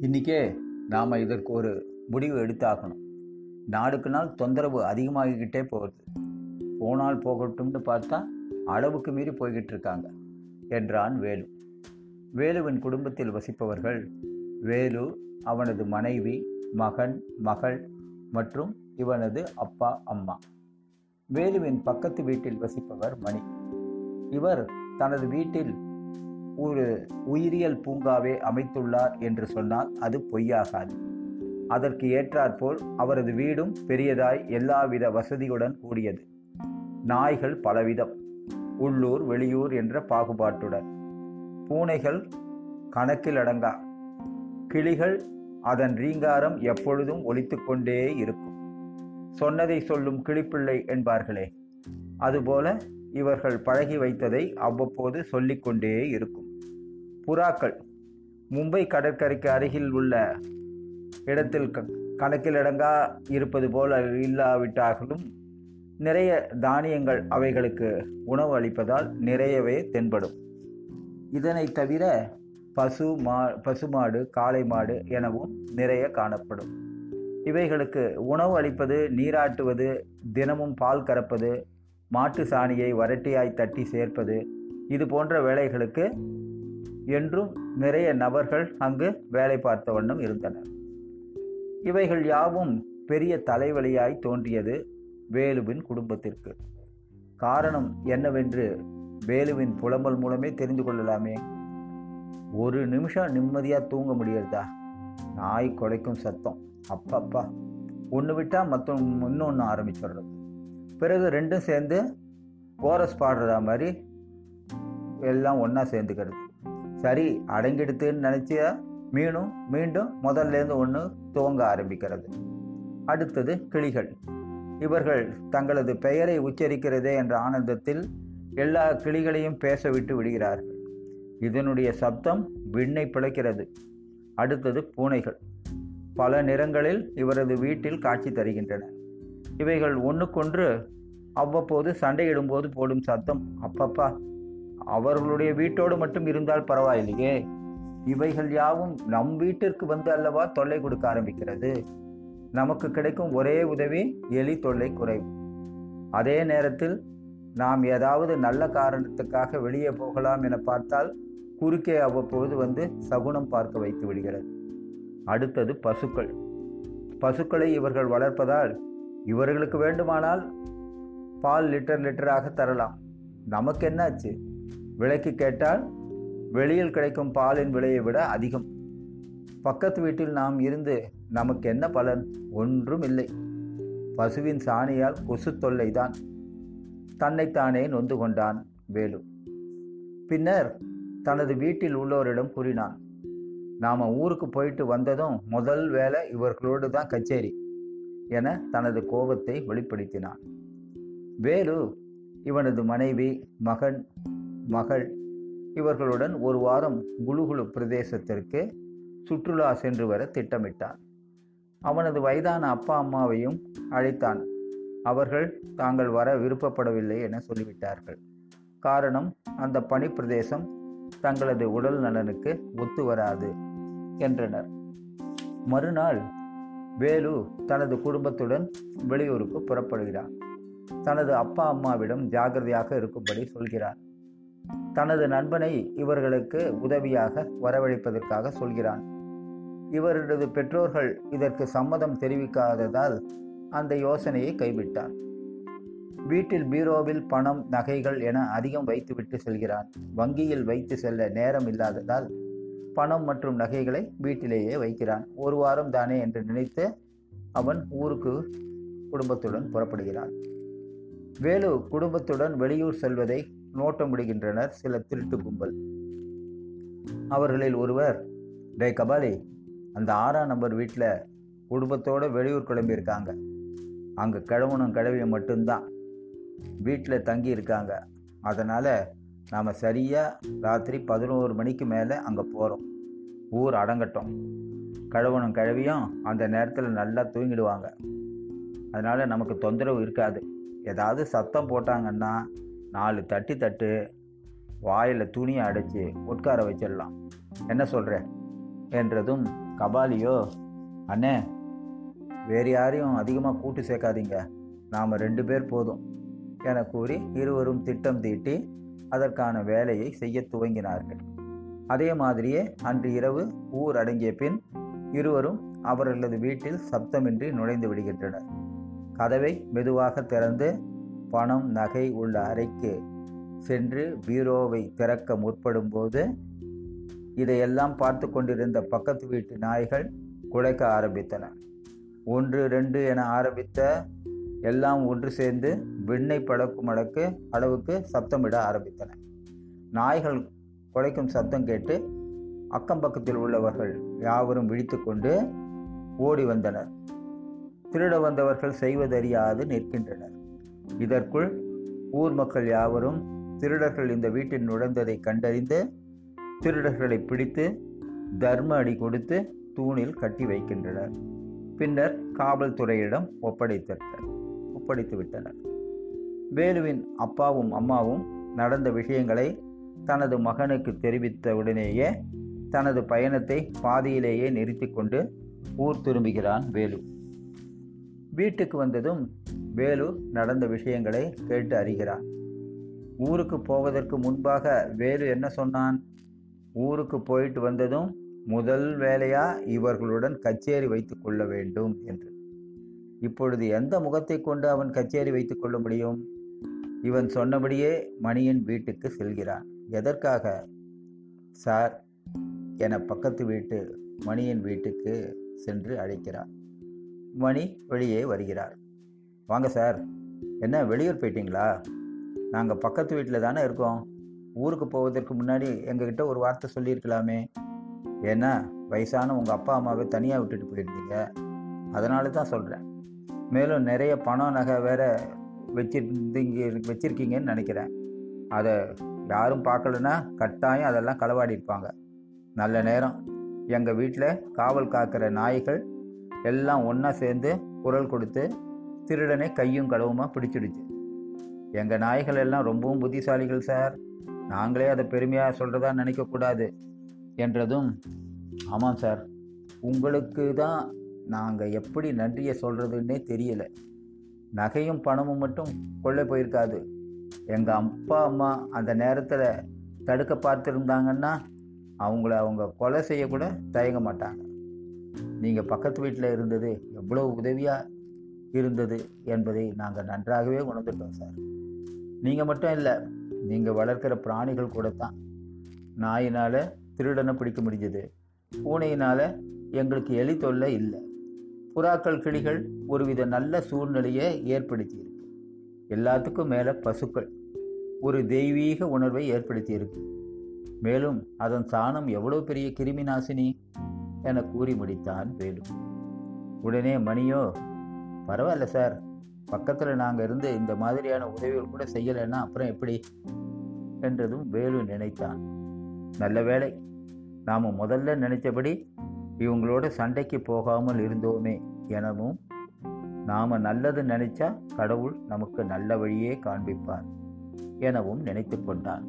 இன்றைக்கே நாம் இதற்கு ஒரு முடிவு எடுத்தாகணும். நாளுக்கு நாள் தொந்தரவு அதிகமாகிக்கிட்டே போகுது. போனால் போகட்டும்னு பார்த்தா அளவுக்கு மீறி போய்கிட்டு இருக்காங்க என்றான் வேலு. வேலுவின் குடும்பத்தில் வசிப்பவர்கள் வேலு அவனது மனைவி மகன் மகள் மற்றும் இவனது அப்பா அம்மா. வேலுவின் பக்கத்து வீட்டில் வசிப்பவர் மணி. இவர் தனது வீட்டில் ஒரு உயிரியல் பூங்காவே அமைத்துள்ளார் என்று சொன்னால் அது பொய்யாகாது. அதற்கு ஏற்றாற்போல் அவரது வீடும் பெரியதாய் எல்லாவித வசதியுடன் கூடியது. நாய்கள் பலவிதம். உள்ளூர் வெளியூர் என்ற பாகுபாட்டுடன். பூனைகள் கணக்கில் அடங்கா கிளிகள் அதன் ரீங்காரம் எப்பொழுதும் ஒலித்துக்கொண்டே இருக்கும். சொன்னதை சொல்லும் கிளிப்பிள்ளை என்பார்களே. அதுபோல இவர்கள் பழகி வைத்ததை அவ்வப்போது சொல்லிக்கொண்டே இருக்கும். புறாக்கள். மும்பை கடற்கரைக்கு அருகில் உள்ள இடத்தில் கணக்கிலடங்கா இருப்பது போல் இல்லாவிட்டாலும் நிறைய தானியங்கள் அவைகளுக்கு உணவு அளிப்பதால் நிறையவே தென்படும். இதனை தவிர பசு மா பசுமாடு காளை மாடு எனவும் நிறைய காணப்படும். இவைகளுக்கு உணவு அளிப்பது நீராட்டுவது தினமும் பால் கறப்பது மாட்டு சாணியை வரட்டியாய் தட்டி சேர்ப்பது இது போன்ற வேலைகளுக்கு என்றும் நிறைய நபர்கள் அங்கு வேலை பார்த்த வண்ணம் இருந்தனர். இவைகள் யாவும் பெரிய தலைவலியாய் தோன்றியது வேலுவின் குடும்பத்திற்கு. காரணம் என்னவென்று வேலுவின் புலம்பல் மூலமே தெரிந்து கொள்ளலாமே. ஒரு நிமிஷம் நிம்மதியாக தூங்க முடியறதா? நாய் குலைக்கும் சத்தம். அப்பப்பா. ஒன்று விட்டால் மற்ற இன்னொன்று ஆரம்பிச்சிடுறது. பிறகு ரெண்டும் சேர்ந்து கோரஸ் பாடுறதா மாதிரி எல்லாம் ஒன்றா சேர்ந்துக்கிறது. சரி அடங்கிடுத்துன்னு நினச்சியா? மீனும் மீண்டும் முதல்லேருந்து ஒன்று துவங்க ஆரம்பிக்கிறது. அடுத்தது கிளிகள். இவர்கள் தங்களது பெயரை உச்சரிக்கிறதே என்ற ஆனந்தத்தில் எல்லா கிளிகளையும் பேச விட்டு விடுகிறார்கள். இதனுடைய சப்தம் விண்ணை பிழைக்கிறது. அடுத்தது பூனைகள். பல நிறங்களில் இவரது வீட்டில் காட்சி தருகின்றன. இவைகள் ஒன்றுக்கொன்று அவ்வப்போது சண்டையிடும்போது போடும் சத்தம். அப்பப்பா அவர்களுடைய வீட்டோடு மட்டும் இருந்தால் பரவாயில்லையே. இவைகள் யாவும் நம் வீட்டிற்கு வந்து அல்லவா தொல்லை கொடுக்க ஆரம்பிக்கிறது. நமக்கு கிடைக்கும் ஒரே உதவி எலி தொல்லை குறைவு. அதே நேரத்தில் நாம் ஏதாவது நல்ல காரணத்துக்காக வெளியே போகலாம் என பார்த்தால் குறுக்கே அவ்வப்போது வந்து சகுனம் பார்க்க வைத்து விடுகிறது. அடுத்தது பசுக்கள். பசுக்களை இவர்கள் வளர்ப்பதால் இவர்களுக்கு வேண்டுமானால் பால் லிட்டர் லிட்டராக தரலாம். நமக்கு என்னாச்சு? விலைக்கு கேட்டால் வெளியில் கிடைக்கும் பாலின் விலையை விட அதிகம். பக்கத்து வீட்டில் நாம் இருந்து நமக்கு என்ன பலன்? ஒன்றும் இல்லை. பசுவின் சாணியால் கொசு தொல்லைதான். தன்னைத்தானே நொந்து கொண்டான் வேலு. பின்னர் தனது வீட்டில் உள்ளோரிடம் கூறினான் நாம் ஊருக்கு போயிட்டு வந்ததும் முதல் வேலை இவர்களோடு தான் கச்சேரி என தனது கோபத்தை வெளிப்படுத்தினான். வேலு இவனது மனைவி மகன் மகள். இவர்களுடன் ஒரு வாரம் குலுகுலு பிரதேசத்திற்கு சுற்றுலா சென்று வர திட்டமிட்டான். அவனது வயதான அப்பா அம்மாவையும் அழைத்தான். அவர்கள் தாங்கள் வர விருப்பப்படவில்லை என சொல்லிவிட்டார்கள். காரணம் அந்த பனிப்பிரதேசம் தங்களது உடல் நலனுக்கு ஒத்து வராது என்றனர். மறுநாள் வேலு தனது குடும்பத்துடன் வெளியூருக்கு புறப்படுகிறான். தனது அப்பா அம்மாவிடம் ஜாகிரதையாக இருக்கும்படி சொல்கிறான். தனது நண்பனை இவர்களுக்கு உதவியாக வரவழைப்பதற்காக சொல்கிறான். இவரது பெற்றோர்கள் இதற்கு சம்மதம் தெரிவிக்காததால் அந்த யோசனையை கைவிட்டான் வீட்டில் பீரோவில் பணம் நகைகள் என அதிகம் வைத்துவிட்டு செல்கிறான். வங்கியில் வைத்து செல்ல நேரம் இல்லாததால் பணம் மற்றும் நகைகளை வீட்டிலேயே வைக்கிறான். ஒரு வாரம் தானே என்று நினைத்து அவன் ஊருக்கு குடும்பத்துடன் புறப்படுகிறான். வேலு குடும்பத்துடன் வெளியூர் செல்வதை நோட்டமிடுகின்றனர் சில திருட்டு கும்பல். அவர்களில் ஒருவர் டே கபாலி அந்த ஆறாம் நம்பர் வீட்டில் குடும்பத்தோடு வெளியூர் கிளம்பியிருக்காங்க. அங்கே கிழவனும் கிழவியும் மட்டும்தான். வீட்டில் தங்கி இருக்காங்க அதனால் நாம் சரியாக ராத்திரி பதினோரு மணிக்கு மேலே அங்கே போகிறோம் ஊர் அடங்கட்டும். கழுவனும் கழுவியும் அந்த நேரத்தில் நல்லா தூங்கிடுவாங்க. அதனால் நமக்கு தொந்தரவு இருக்காது. ஏதாவது சத்தம் போட்டாங்கன்னா நாலு தட்டி தட்டு வாயில் துணியை அடைச்சி உட்கார வச்சிடலாம். என்ன சொல்கிற என்றதும் கபாலியோ அண்ணே வேறு யாரையும் அதிகமாக கூட்டு சேர்க்காதீங்க. நாம் ரெண்டு பேர் போதும். என கூறி இருவரும் திட்டம் தீட்டி அதற்கான வேலையை செய்ய துவங்கினார்கள். அதே மாதிரியே அன்று இரவு ஊர் அடங்கிய பின் இருவரும் அவர்களது வீட்டில் சப்தமின்றி நுழைந்து விடுகின்றனர். கதவை மெதுவாக திறந்து பணம் நகை உள்ள அறைக்கு சென்று பீரோவை திறக்க முற்படும் போது இதையெல்லாம் பார்த்து கொண்டிருந்த பக்கத்து வீட்டு நாய்கள் குலைக்க ஆரம்பித்தன. ஒன்று ரெண்டு என ஆரம்பித்த எல்லாம் ஒன்று சேர்ந்து விண்ணை பழக்கும் அளவுக்கு அளவுக்கு சப்தமிட ஆரம்பித்தன. நாய்கள் குலைக்கும் சத்தம் கேட்டு அக்கம் பக்கத்தில் உள்ளவர்கள் யாவரும் விழித்து கொண்டு ஓடி வந்தனர். திருட வந்தவர்கள் செய்வதறியாது நிற்கின்றனர். இதற்குள் ஊர் மக்கள் யாவரும் திருடர்கள் இந்த வீட்டில் நுழைந்ததை கண்டறிந்து திருடர்களை பிடித்து தர்ம அடி கொடுத்து தூணில் கட்டி வைக்கின்றனர். பின்னர் காவல்துறையிடம் ஒப்படைத்தனர். ஒப்படைத்து விட்டனர். வேலுவின் அப்பாவும் அம்மாவும் நடந்த விஷயங்களை தனது மகனுக்கு தெரிவித்த உடனேயே தனது பயணத்தை பாதியிலேயே நிறுத்தி கொண்டு ஊர் திரும்புகிறான் வேலு. வீட்டுக்கு வந்ததும் வேலு நடந்த விஷயங்களை கேட்டு அறிகிறான் ஊருக்கு போவதற்கு முன்பாக வேலு என்ன சொன்னான்? ஊருக்கு போயிட்டு வந்ததும் முதல் வேலையா இவர்களுடன் கச்சேரி வைத்துக் கொள்ள வேண்டும் என்று. இப்பொழுது எந்த முகத்தை கொண்டு அவன் கச்சேரி வைத்துக் கொள்ள முடியும்? இவன் சொன்னபடியே மணியின் வீட்டுக்கு செல்கிறான். எதற்காக? சார் என பக்கத்து வீட்டு மணியின் வீட்டுக்கு சென்று அழைக்கிறார் மணி வெளியே வருகிறார். வாங்க சார். என்ன வெளியூர் போயிட்டீங்களா? நாங்கள் பக்கத்து வீட்டில் தானே இருக்கோம். ஊருக்கு போவதற்கு முன்னாடி எங்ககிட்ட ஒரு வார்த்தை சொல்லியிருக்கலாமே. ஏன்னா வயசான உங்கள் அப்பா அம்மாவை தனியாக விட்டுட்டு போயிருந்தீங்க அதனால தான் சொல்கிறேன் மேலும் நிறைய பணம் நகை வேற வச்சிருந்தீங்க வச்சுருக்கீங்கன்னு நினைக்கிறேன். அதை யாரும் பார்க்கலன்னா கட்டாயம் அதெல்லாம் களவாடி இருப்பாங்க. நல்ல நேரம். எங்கள் வீட்டில் காவல் காக்கிற நாய்கள் எல்லாம் ஒன்றா சேர்ந்து குரல் கொடுத்து திருடனை கையும் களவுமாக பிடிச்சிடுச்சு. எங்கள் நாய்கள் எல்லாம் ரொம்பவும் புத்திசாலிகள் சார். நாங்களே அதை பெருமையாக சொல்கிறதா நினைக்கக்கூடாது என்றதும் ஆமாம் சார். உங்களுக்கு தான் நாங்கள் எப்படி நன்றியை சொல்கிறதுன்னே தெரியல. நகையும் பணமும் மட்டும் கொள்ளை போயிருக்காது. எங்கள் அப்பா அம்மா அந்த நேரத்தில் தடுக்க பார்த்துருந்தாங்கன்னா அவங்கள அவங்க கொலை செய்யக்கூட தயங்க மாட்டாங்க. நீங்கள் பக்கத்து வீட்டில் இருந்தது எவ்வளோ உதவியாக இருந்தது என்பதை நாங்கள் நன்றாகவே உணர்ந்துட்டோம் சார். நீங்கள் மட்டும் இல்லை நீங்கள் வளர்க்குற பிராணிகள் கூட தான் நாயினால் திருடனை பிடிக்க முடிஞ்சது. பூனையினால் எங்களுக்கு எலி தொல்லை இல்லை. புறாக்கள் கிளிகள் ஒருவித நல்ல சூழ்நிலையை ஏற்படுத்தியிருக்கு. எல்லாத்துக்கும் மேலே பசுக்கள் ஒரு தெய்வீக உணர்வை ஏற்படுத்தியிருக்கு. மேலும் அதன் சாணம் எவ்வளோ பெரிய கிருமி நாசினி என கூறி முடித்தான் வேலு உடனே மணியோ பரவாயில்ல சார். பக்கத்தில் நாங்கள் இருந்து இந்த மாதிரியான உதவிகள் கூட செய்யலைன்னா அப்புறம் எப்படி? என்றதும் வேலு நினைத்தான். நல்ல வேலை நாம் முதல்ல நினைச்சபடி இவங்களோட சண்டைக்கு போகாமல் இருந்தோமே எனவும் நாம் நல்லது நினைச்சா கடவுள் நமக்கு நல்ல வழியே காண்பிப்பார் எனவும் நினைத்து கொண்டான்.